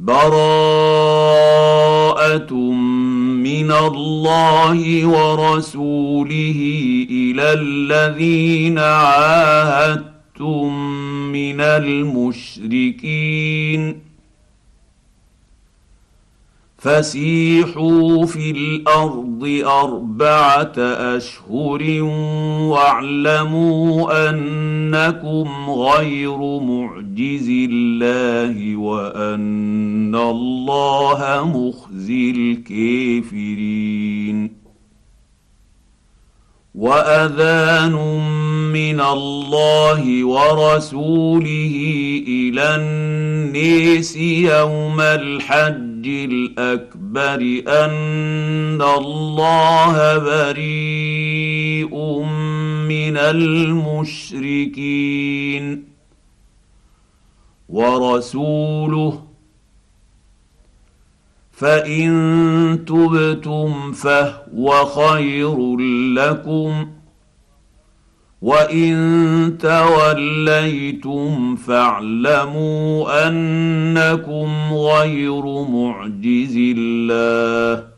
براءة من الله ورسوله إلى الذين عاهدتم من المشركين. فسيحوا في الأرض اربعه اشهر واعلموا انكم غير معجز الله وان الله مخزي الكافرين واذان من الله ورسوله إلى النيس يوم الحج الأكبر أن الله بريء من المشركين. ورسوله فإن تبتم فهو خير لكم. وان توليتم فاعلموا انكم غير معجز الله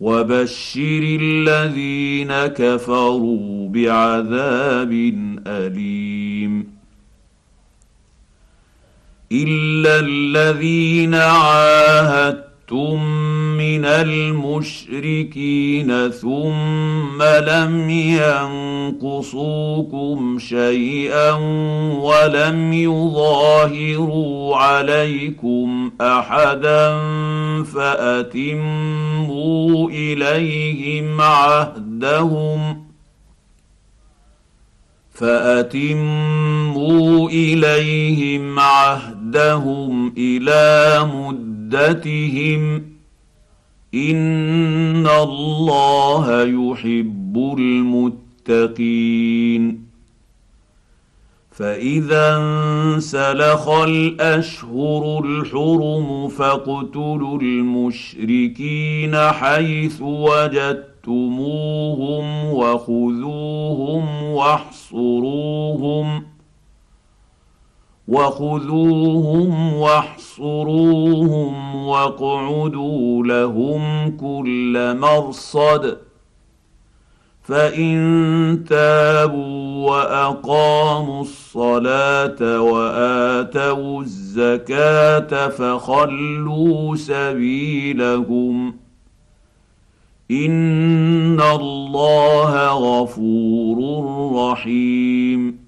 وبشر الذين كفروا بعذاب اليم الا الذين عاهدتم من المشركين ثم لم ينقصوكم شيئا ولم يظاهروا عليكم أحدا فأتموا إليهم عهدهم فأتموا إليهم عهدهم إلى مدتهم إن الله يحب المتقين فإذا انسلخ الأشهر الحرم فاقتلوا المشركين حيث وجدتم وجدتموهم وخذوهم واحصروهم وخذوهم واحصروهم واقعدوا لهم كل مرصد فإن تابوا وأقاموا الصلاة وآتوا الزكاة فخلوا سبيلهم إن الله غفور رحيم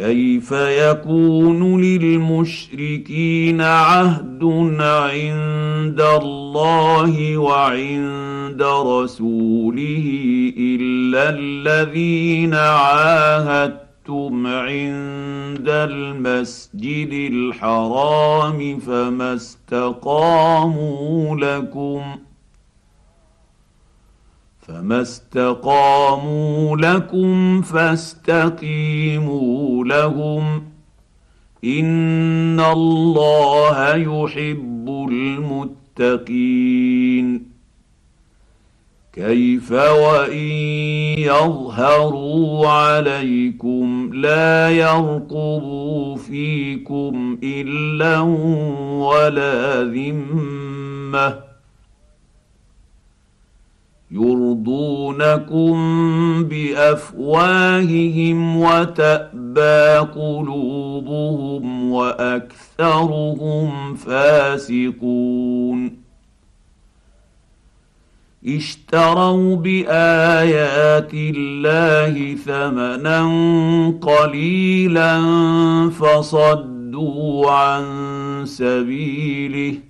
كيف يكون للمشركين عهد عند الله وعند رسوله إلا الذين عاهدتم عند المسجد الحرام فما استقاموا لكم فما استقاموا لكم فاستقيموا لهم ان الله يحب المتقين. كيف وان يظهروا عليكم لا يرقبوا فيكم الا ولا ذمه يرضونكم بأفواههم وتأبى قلوبهم وأكثرهم فاسقون. اشتروا بآيات الله ثمنا قليلا فصدوا عن سبيله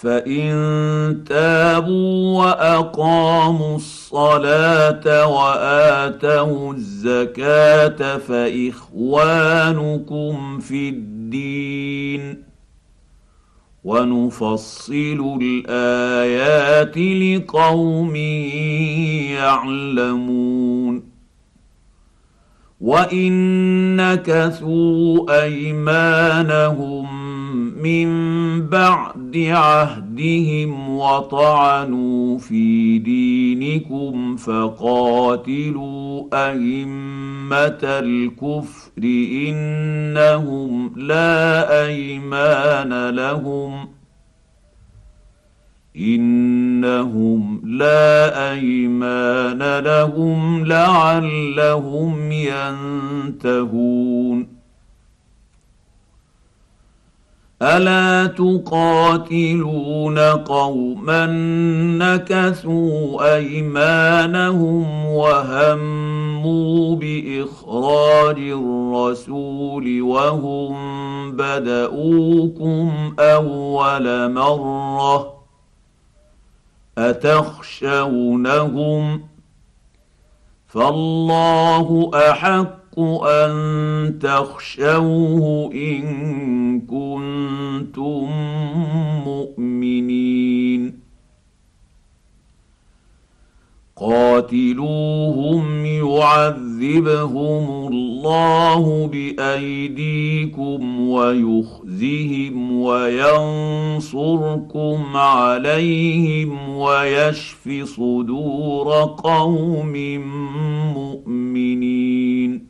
فان تابوا واقاموا الصلاه واتوا الزكاه فاخوانكم في الدين ونفصل الايات لقوم يعلمون وان نكثوا ايمانهم من بعد عهدهم وطعنوا في دينكم فقاتلوا ائمه الكفر انهم لا ايمان لهم انهم لا ايمان لهم لعلهم ينتهون الا تقاتلون قوما نكثوا ايمانهم وهموا باخراج الرسول وهم بداوكم اول مره اتخشونهم فالله احق أن تخشوه إن كنتم مؤمنين. قاتلوهم يعذبهم الله بأيديكم ويخزهم وينصركم عليهم ويشف صدور قوم مؤمنين.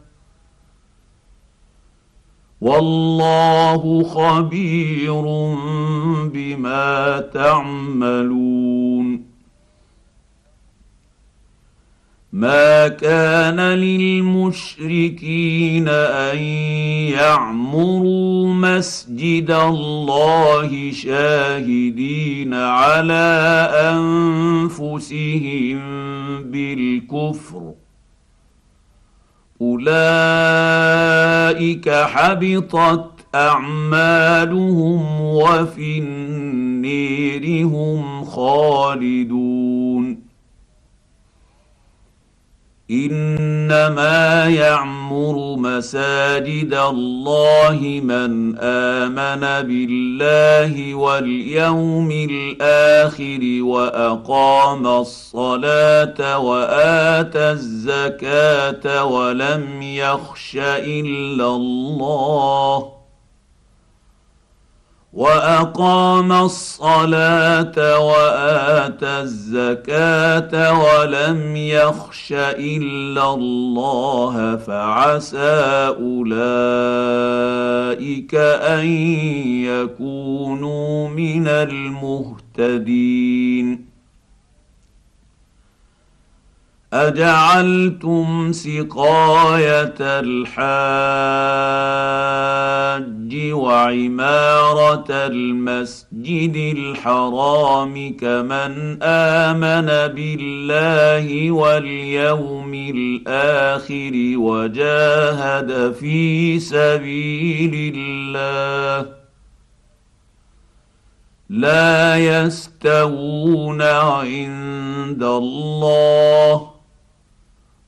والله خبير بما تعملون. ما كان للمشركين أن يعمروا مسجد الله شاهدين على أنفسهم بالكفر. أولئك حبطت أعمالهم وفي النير هم خالدون. إنما يعمر مساجد الله من آمن بالله واليوم الآخر وأقام الصلاة واتى الزكاة ولم يخش إلا الله. وأقام الصلاة وآتى الزكاة ولم يخش إلا الله فعسى أولئك أن يكونوا من المهتدين. أجعلتم سقاية الحاج وعمارة المسجد الحرام كمن آمن بالله واليوم الآخر وجاهد في سبيل الله لا يستوون عند الله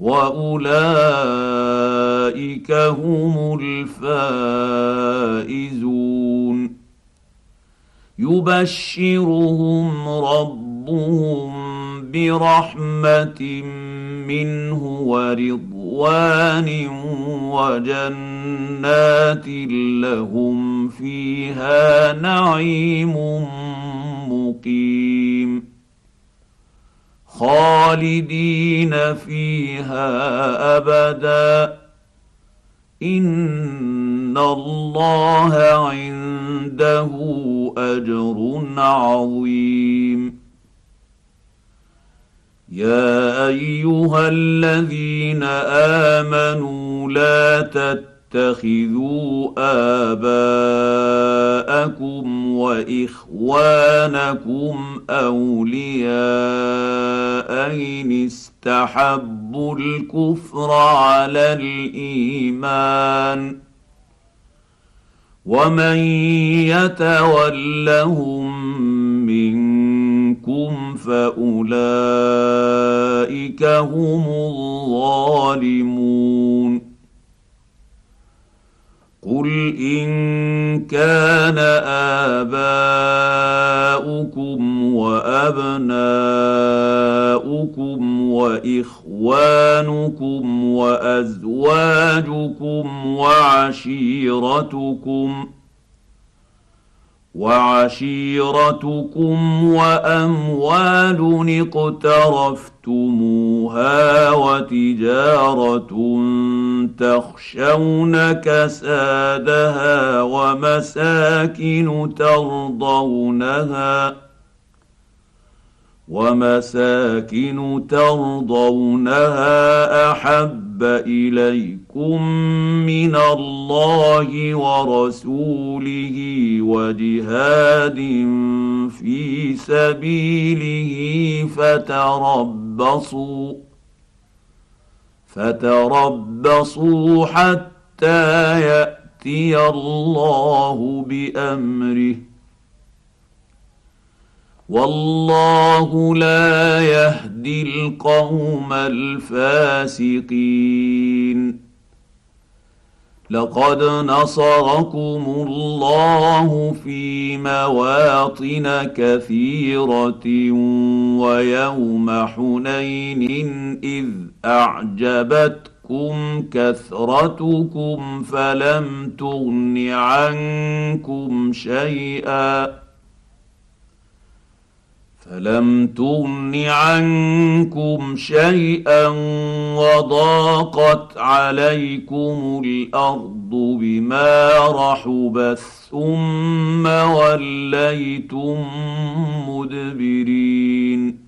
واولئك هم الفائزون يبشرهم ربهم برحمه منه ورضوان وجنات لهم فيها نعيم مقيم خالدين فيها أبدا. إن الله عنده أجر عظيم. يا أيها الذين آمنوا لا تتخذوا آباءكم وإخوانكم اولياء ان استحبوا الكفر على الإيمان ومن يتولهم منكم فأولئك هم الظالمون قل ان كان اباؤكم وابناؤكم واخوانكم وازواجكم وعشيرتكم وعشيرتكم واموال اقترفتموها وتجاره تخشون كسادها ومساكن ترضونها ومساكن ترضونها أحب إليكم من الله ورسوله وجهاد في سبيله فتربصوا فتربصوا حتى يأتي الله بأمره. والله لا يهدي القوم الفاسقين. لقد نصركم الله في مواطن كثيرة ويوم حنين إذ أعجبتكم كثرتكم فلم تغن عنكم شيئا. فلم تغن عنكم شيئا وضاقت عليكم الأرض بما رحبت ثم وليتم مدبرين.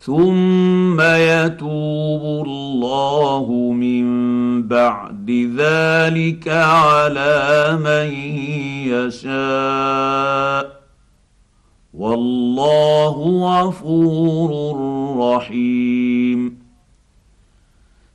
ثم يتوب الله من بعد ذلك على من يشاء. والله غفور رحيم.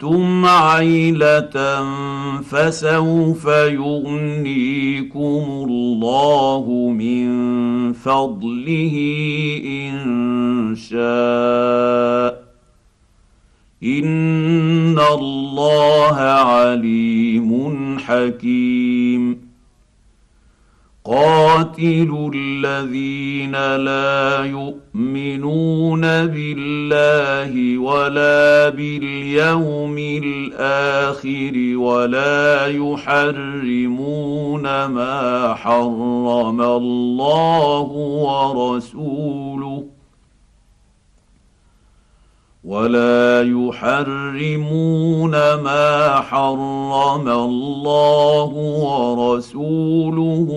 خفتم عيلة فسوف يغنيكم الله من فضله إن شاء. إن الله عليم حكيم. قاتلوا الذين لا يؤمنون بالله ولا باليوم الآخر ولا يحرمون ما حرم الله ورسوله ولا يحرمون ما حرم الله ورسوله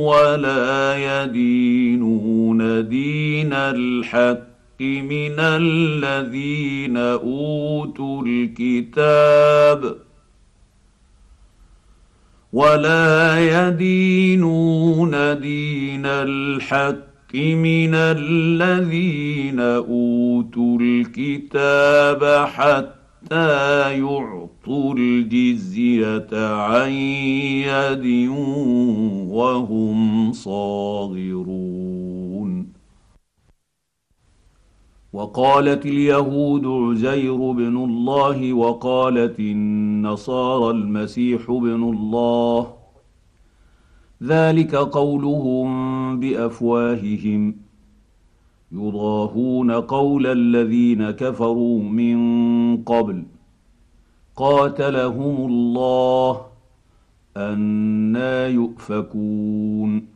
ولا يدينون دين الحق من الذين اوتوا الكتاب ولا يدينون دين الحق من الذين أوتوا الكتاب حتى يعطوا الجزية عن يد وهم صاغرون. وقالت اليهود عزير بن الله وقالت النصارى المسيح بن الله ذلك قولهم بأفواههم. يضاهون قول الذين كفروا من قبل. قاتلهم الله أنا يؤفكون.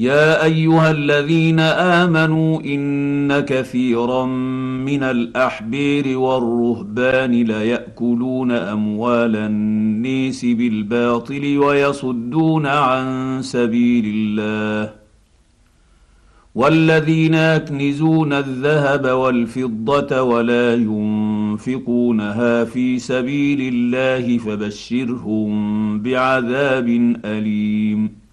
يا أيها الذين آمنوا إن كثيرا من الأحبير والرهبان ليأكلون أموال النيس بالباطل ويصدون عن سبيل الله والذين يكنزون الذهب والفضة ولا ينفقونها في سبيل الله فبشرهم بعذاب أليم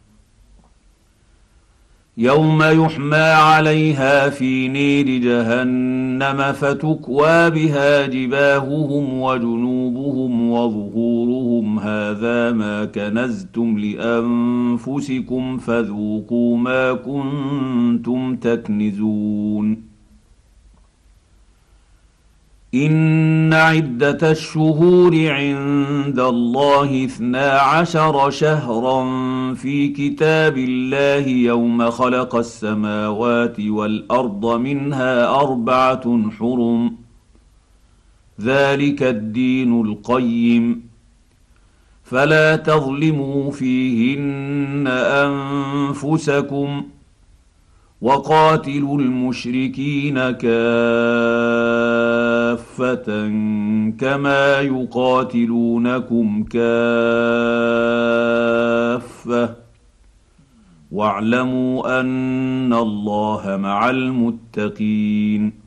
يوم يحمى عليها في نير جهنم فتكوى بها جباههم وجنوبهم وظهورهم. هذا ما كنزتم لأنفسكم فذوقوا ما كنتم تكنزون. إن عدة الشهور عند الله اثنا عشر شهرا في كتاب الله يوم خلق السماوات والأرض منها أربعة حرم. ذلك الدين القيم. فلا تظلموا فيهن أنفسكم وقاتلوا المشركين كافة. كما يقاتلونكم كافة. واعلموا أن الله مع المتقين.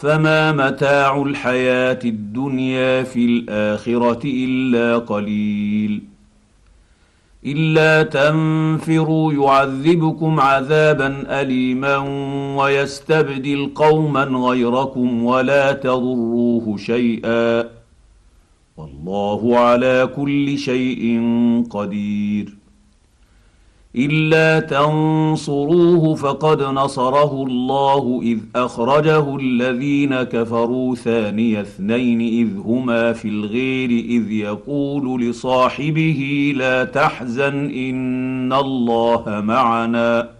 فما متاع الحياة الدنيا في الآخرة إلا قليل. إلا تنفروا يعذبكم عذابا اليما ويستبدل قوما غيركم ولا تضروه شيئا. والله على كل شيء قدير. الا تنصروه فقد نصره الله اذ اخرجه الذين كفروا ثاني اثنين اذ هما في الغير اذ يقول لصاحبه لا تحزن ان الله معنا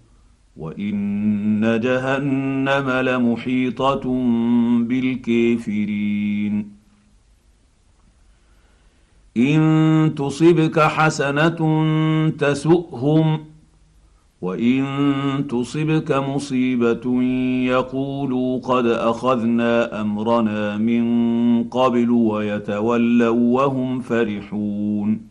وإن جهنم لمحيطة بالكافرين. إن تصبك حسنة تسؤهم وإن تصبك مصيبة يقولوا قد أخذنا أمرنا من قبل ويتولوا وهم فرحون.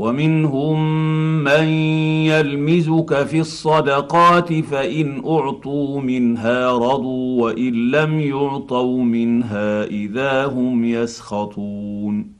ومنهم من يلمزك في الصدقات فإن أعطوا منها رضوا وإن لم يعطوا منها إذا هم يسخطون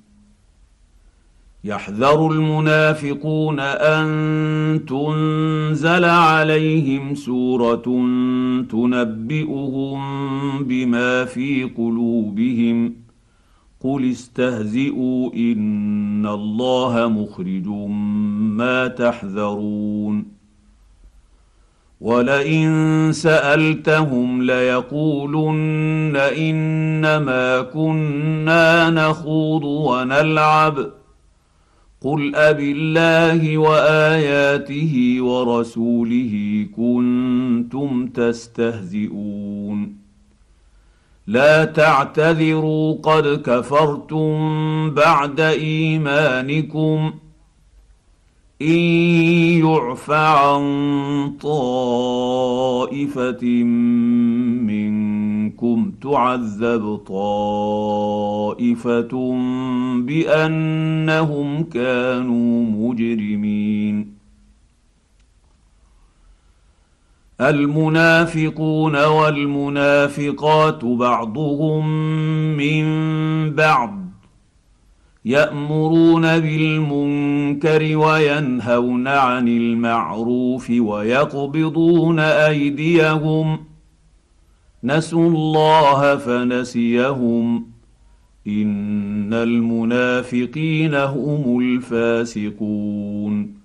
يحذر المنافقون أن تنزل عليهم سورة تنبئهم بما في قلوبهم. قل استهزئوا إن الله مخرج ما تحذرون. ولئن سألتهم ليقولن إنما كنا نخوض ونلعب. قل أبالله وآياته ورسوله كنتم تستهزئون. لا تعتذروا قد كفرتم بعد إيمانكم إن يعف عن طائفة من منكم تعذب طائفة بأنهم كانوا مجرمين. المنافقون والمنافقات بعضهم من بعض يأمرون بالمنكر وينهون عن المعروف ويقبضون أيديهم نسوا الله فنسيهم. إن المنافقين هم الفاسقون.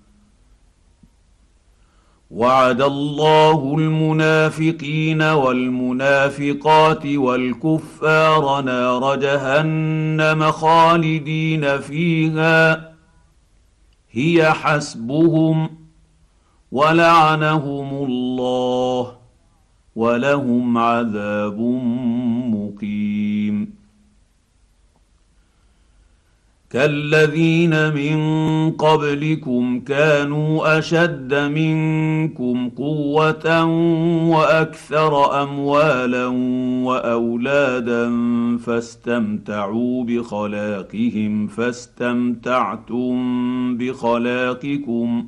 وعد الله المنافقين والمنافقات والكفار نار جهنم خالدين فيها. هي حسبهم ولعنهم الله. ولهم عذاب مقيم. كالذين من قبلكم كانوا أشد منكم قوة وأكثر أموالا وأولادا فاستمتعوا بخلاقهم فاستمتعتم بخلاقكم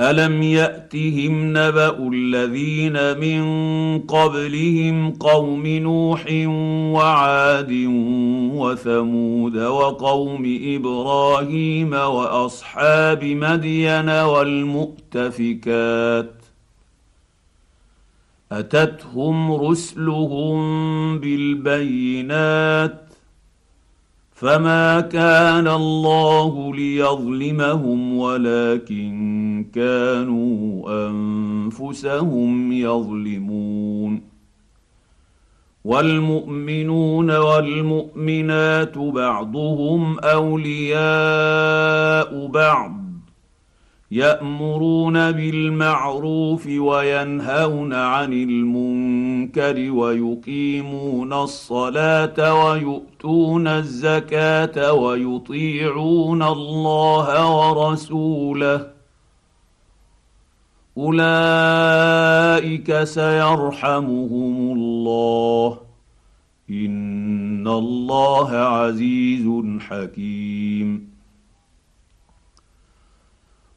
الم ياتهم نبا الذين من قبلهم قوم نوح وعاد وثمود وقوم إبراهيم واصحاب مدين والمؤتفكات اتتهم رسلهم بالبينات فما كان الله ليظلمهم ولكن كانوا أنفسهم يظلمون والمؤمنون والمؤمنات بعضهم أولياء بعض يأمرون بالمعروف وينهون عن المنكر ويقيمون الصلاة ويؤتون الزكاة ويطيعون الله ورسوله أولئك سيرحمهم الله. إن الله عزيز حكيم.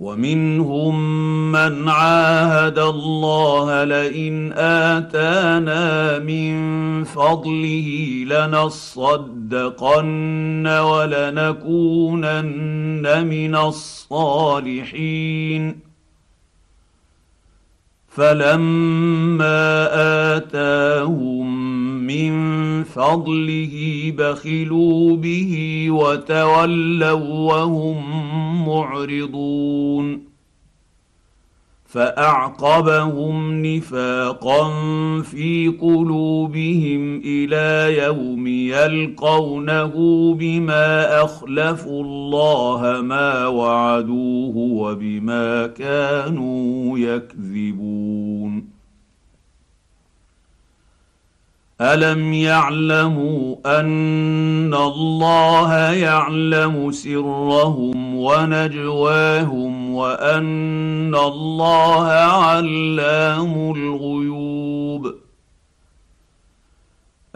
ومنهم من عاهد الله لئن آتانا من فضله لنصدقن ولنكونن من الصالحين. فلما آتاهم من فضله بخلوا به وتولوا وهم معرضون. فأعقبهم نفاقا في قلوبهم إلى يوم يلقونه بما أخلفوا الله ما وعدوه وبما كانوا يكذبون. الم يعلموا ان الله يعلم سرهم ونجواهم وان الله علام الغيوب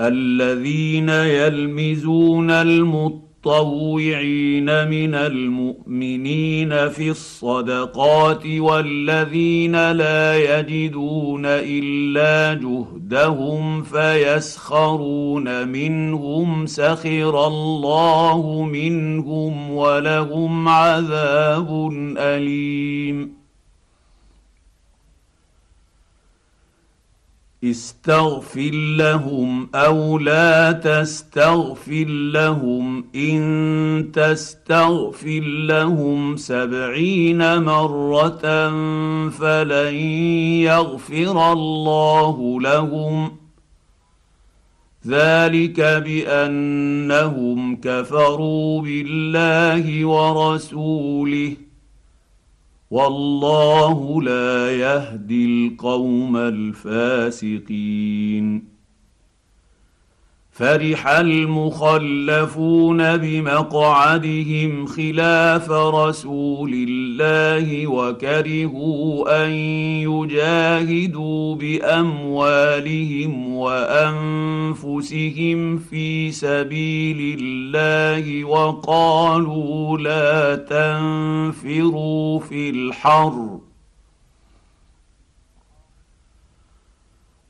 الذين يلمزون المطلوب المتطوعين من المؤمنين في الصدقات والذين لا يجدون إلا جهدهم فيسخرون منهم سخر الله منهم ولهم عذاب أليم استغفر لهم أو لا تستغفر لهم إن تستغفر لهم سبعين مرة فلن يغفر الله لهم. ذلك بأنهم كفروا بالله ورسوله. والله لا يهدي القوم الفاسقين. فرح المخلفون بمقعدهم خلاف رسول الله وكرهوا أن يجاهدوا بأموالهم وأنفسهم في سبيل الله وقالوا لا تنفروا في الحر.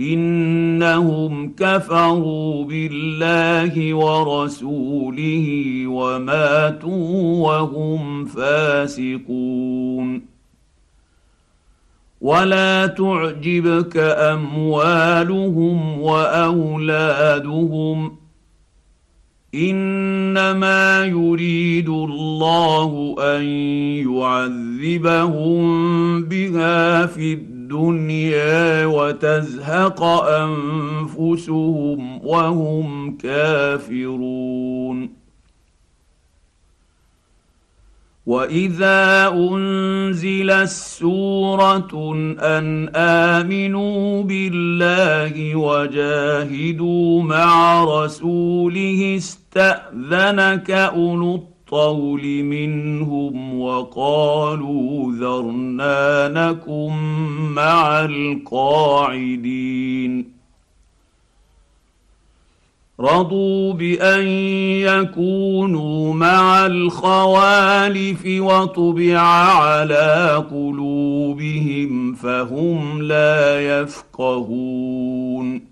إنهم كفروا بالله ورسوله وماتوا وهم فاسقون. ولا تعجبك أموالهم وأولادهم. إنما يريد الله أن يعذبهم بها في الدنيا الدنيا وتزهق أنفسهم وهم كافرون. وإذا أنزلت سورة أن آمنوا بالله وجاهدوا مع رسوله استأذنك أولو الطول منهم وقالوا ذرنا نكن مع القاعدين. رضوا بأن يكونوا مع الخوالف وطبع على قلوبهم فهم لا يفقهون.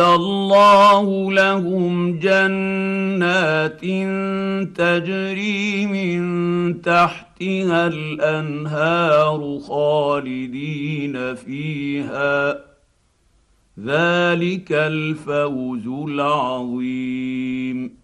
الله لهم جنات تجري من تحتها الأنهار خالدين فيها. ذلك الفوز العظيم.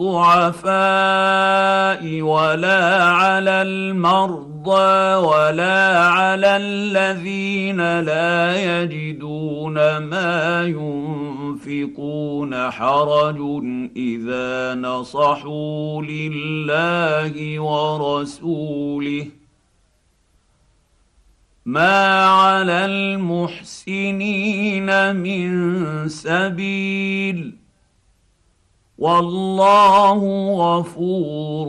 الضعفاء ولا على المرضى ولا على الذين لا يجدون ما ينفقون حرج إذا نصحوا لله ورسوله. ما على المحسنين من سبيل والله غفور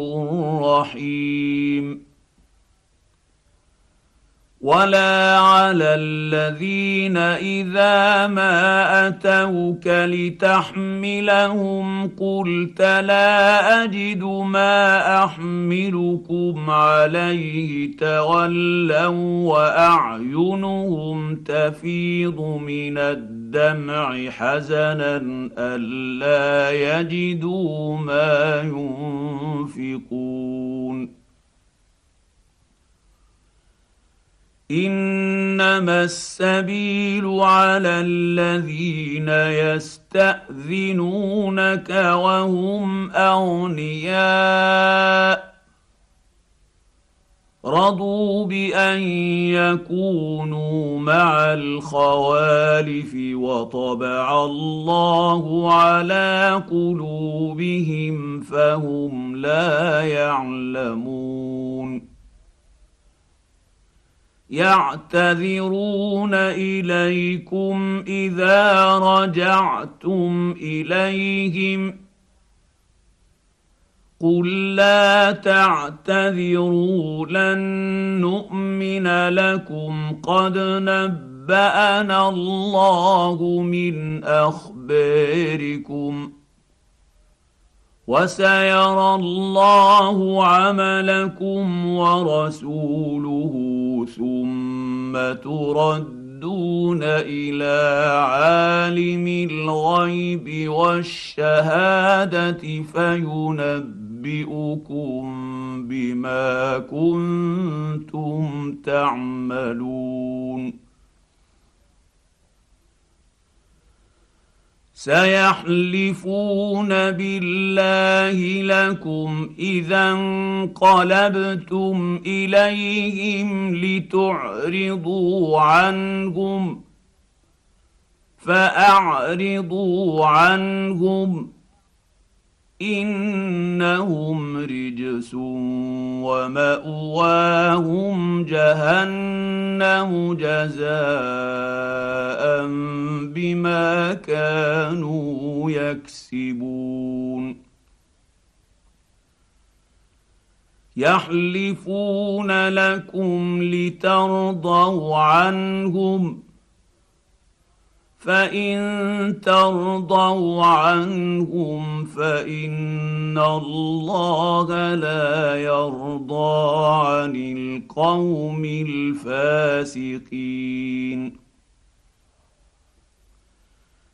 رحيم. ولا على الذين إذا ما أتوك لتحملهم قلت لا أجد ما أحملكم عليه تولوا وأعينهم تفيض من الدمع حزنا ألا يجدوا ما ينفقون. إنما السبيل على الذين يستأذنونك وهم أغنياء. رضوا بان يكونوا مع الخوالف وطبع الله على قلوبهم فهم لا يعلمون يعتذرون اليكم اذا رجعتم اليهم قل لا تعتذروا لن نؤمن لكم. قد نبانا الله من اخباركم. وسيرى الله عملكم ورسوله ثم تردون إلى عالم الغيب والشهاده فينبئكم بما كنتم تعملون. سيحلفون بالله لكم إذا انقلبتم إليهم لتعرضوا عنهم فأعرضوا عنهم إنهم رجس ومأواهم جهنم جزاء بما كانوا يكسبون. يحلفون لكم لترضوا عنهم فان ترضوا عنهم فان الله لا يرضى عن القوم الفاسقين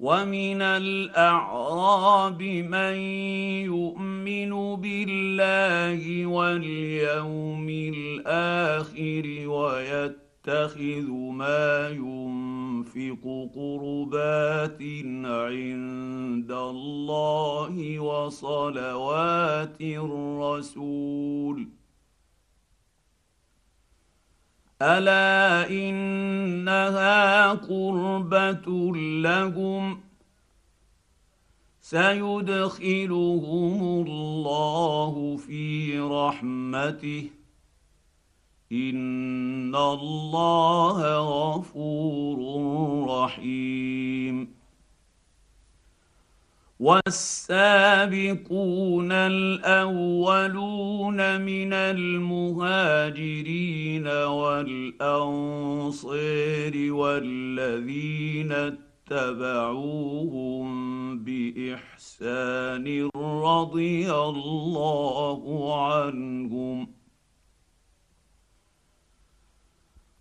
ومن الاعراب من يؤمن بالله واليوم الآخر ويتخذ ما ينفق قربات عند الله وصلوات الرسول الا انها قربه لهم سيدخلهم الله في رحمته ان الله غفور رحيم والسابقون الأولون من المهاجرين والانصير والذين اتبعوهم بإحسان رضي الله عنهم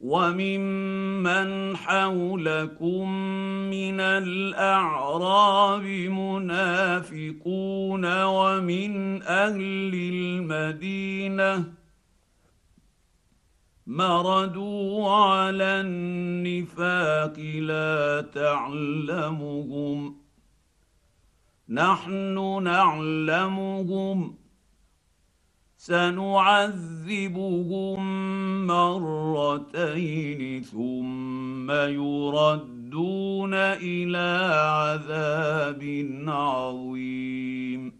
وممن حولكم من الاعراب منافقون ومن أهل المدينة مردوا على النفاق لا تعلمهم نحن نعلمهم سنعذبهم مرتين ثم يردون إلى عذاب عظيم.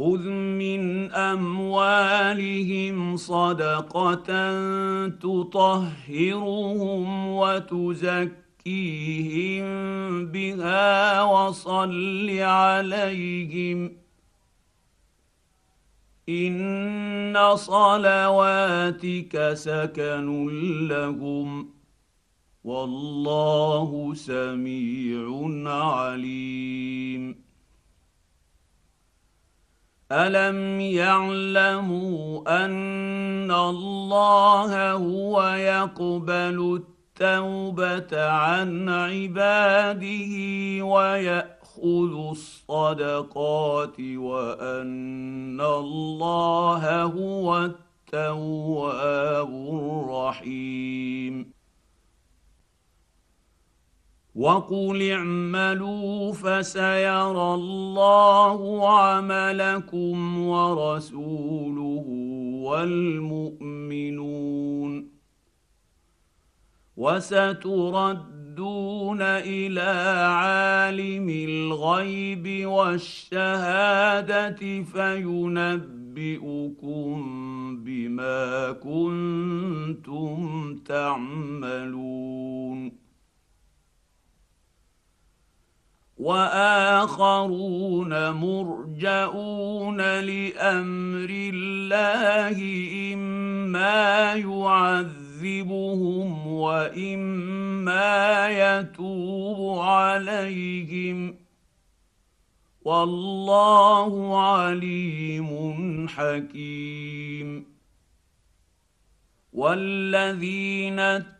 خذ من اموالهم صدقه تطهرهم وتزكيهم بها وصل عليهم ان صلواتك سكن لهم والله سميع عليم الم يعلموا ان الله هو يقبل التوبه عن عباده وياخذ الصدقات وان الله هو التواب الرحيم وقل اعملوا فسيرى الله عملكم ورسوله والمؤمنون وستردون إلى عالم الغيب والشهاده فينبئكم بما كنتم تعملون وآخرون مرجئون لأمر الله إما يعذبهم وإما يتوب عليهم. والله عليم حكيم. والذين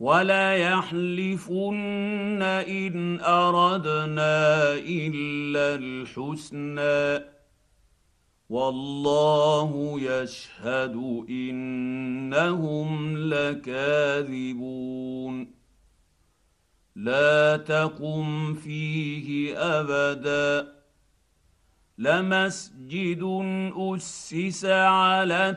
وليحلفن ان اردنا الا الحسنى والله يشهد انهم لكاذبون لا تقم فيه ابدا لمسجد اسس على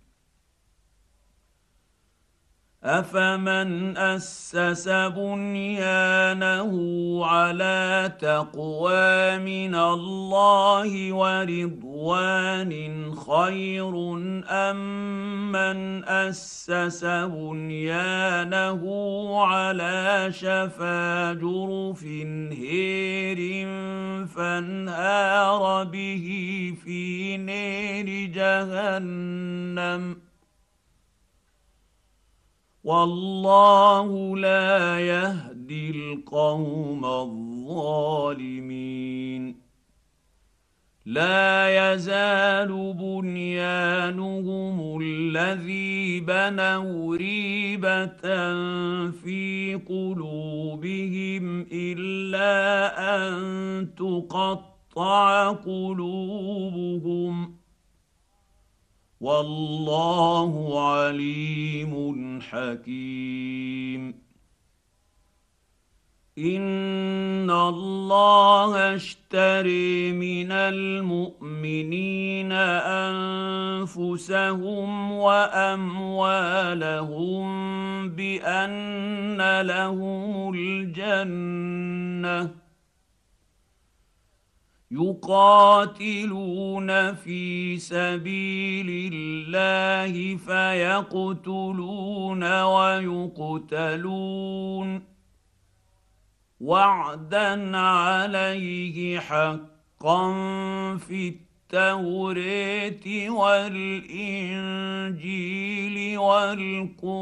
افمن اسس بنيانه على تقوى من الله ورضوان خير ام من اسس بنيانه على شفا جرف هار فانهار به في نار جهنم والله لا يهدي القوم الظالمين. لا يزال بنيانهم الذي بنوا ريبة في قلوبهم إلا أن تقطع قلوبهم. والله عليم حكيم. إن الله اشتري من المؤمنين أنفسهم وأموالهم بأن لهم الجنة. يقاتلون في سبيل الله فيقتلون ويقتلون. وعدا عليه حقا في التوراه والإنجيل والقرآن.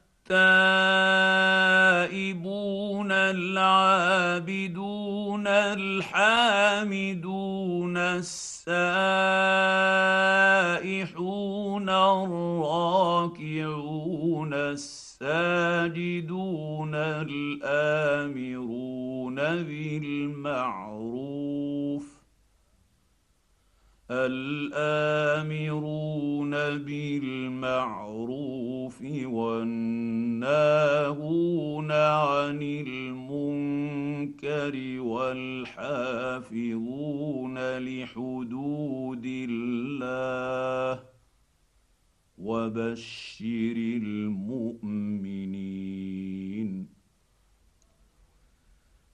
التائبون العابدون الحامدون السائحون الراكعون الساجدون الآمرون بالمعروف. الآمرون بالمعروف والناهون عن المنكر والحافظون لحدود الله وبشر المؤمنين.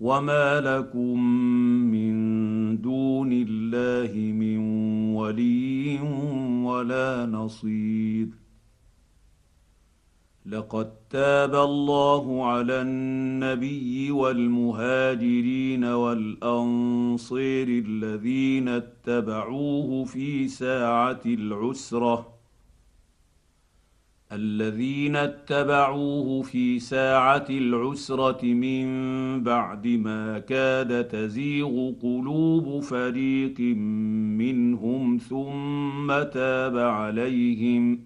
وما لكم من دون الله من ولي ولا نصير لقد تاب الله على النبي والمهاجرين والانصير الذين اتبعوه في ساعه العسره الذين اتبعوه في ساعة العسرة من بعد ما كاد تزيغ قلوب فريق منهم ثم تاب عليهم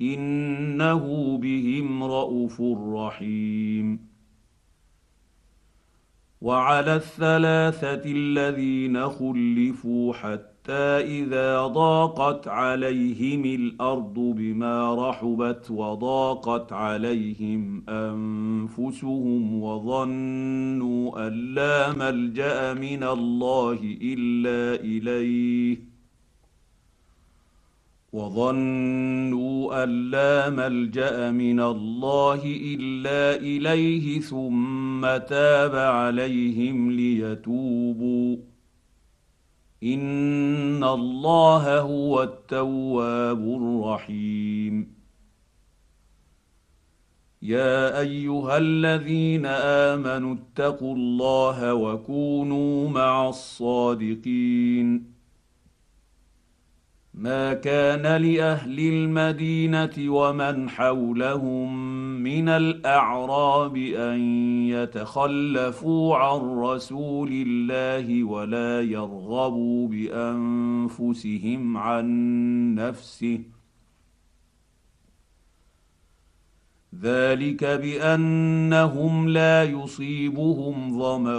إنه بهم رءوف رحيم. وعلى الثلاثة الذين خلفوا حتى إذا ضاقت عليهم الأرض بما رحبت وضاقت عليهم أنفسهم وظنوا أن لا ملجأ من الله إلا إليه وظنوا أن لا ملجأ من الله إلا إليه ثم تاب عليهم ليتوبوا ان الله هو التواب الرحيم. يا ايها الذين امنوا اتقوا الله وكونوا مع الصادقين. ما كان لأهل المدينة ومن حولهم من الأعراب أن يتخلفوا عن رسول الله ولا يرغبوا بأنفسهم عن نفسه. ذلك بأنهم لا يصيبهم ظمأ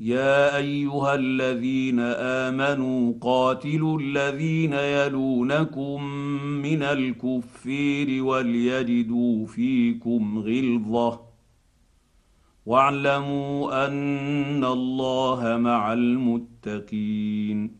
يا أيها الذين آمنوا قاتلوا الذين يلونكم من الكفير وليجدوا فيكم غلظة واعلموا أن الله مع المتقين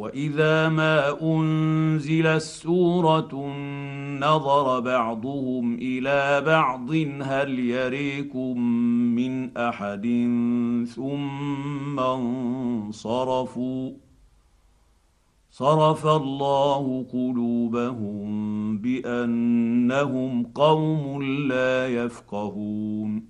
واذا ما انزلت سوره نظر بعضهم إلى بعض هل يريكم من احد ثم انصرفوا صرف الله قلوبهم بانهم قوم لا يفقهون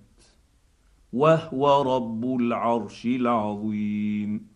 وهو رب العرش العظيم.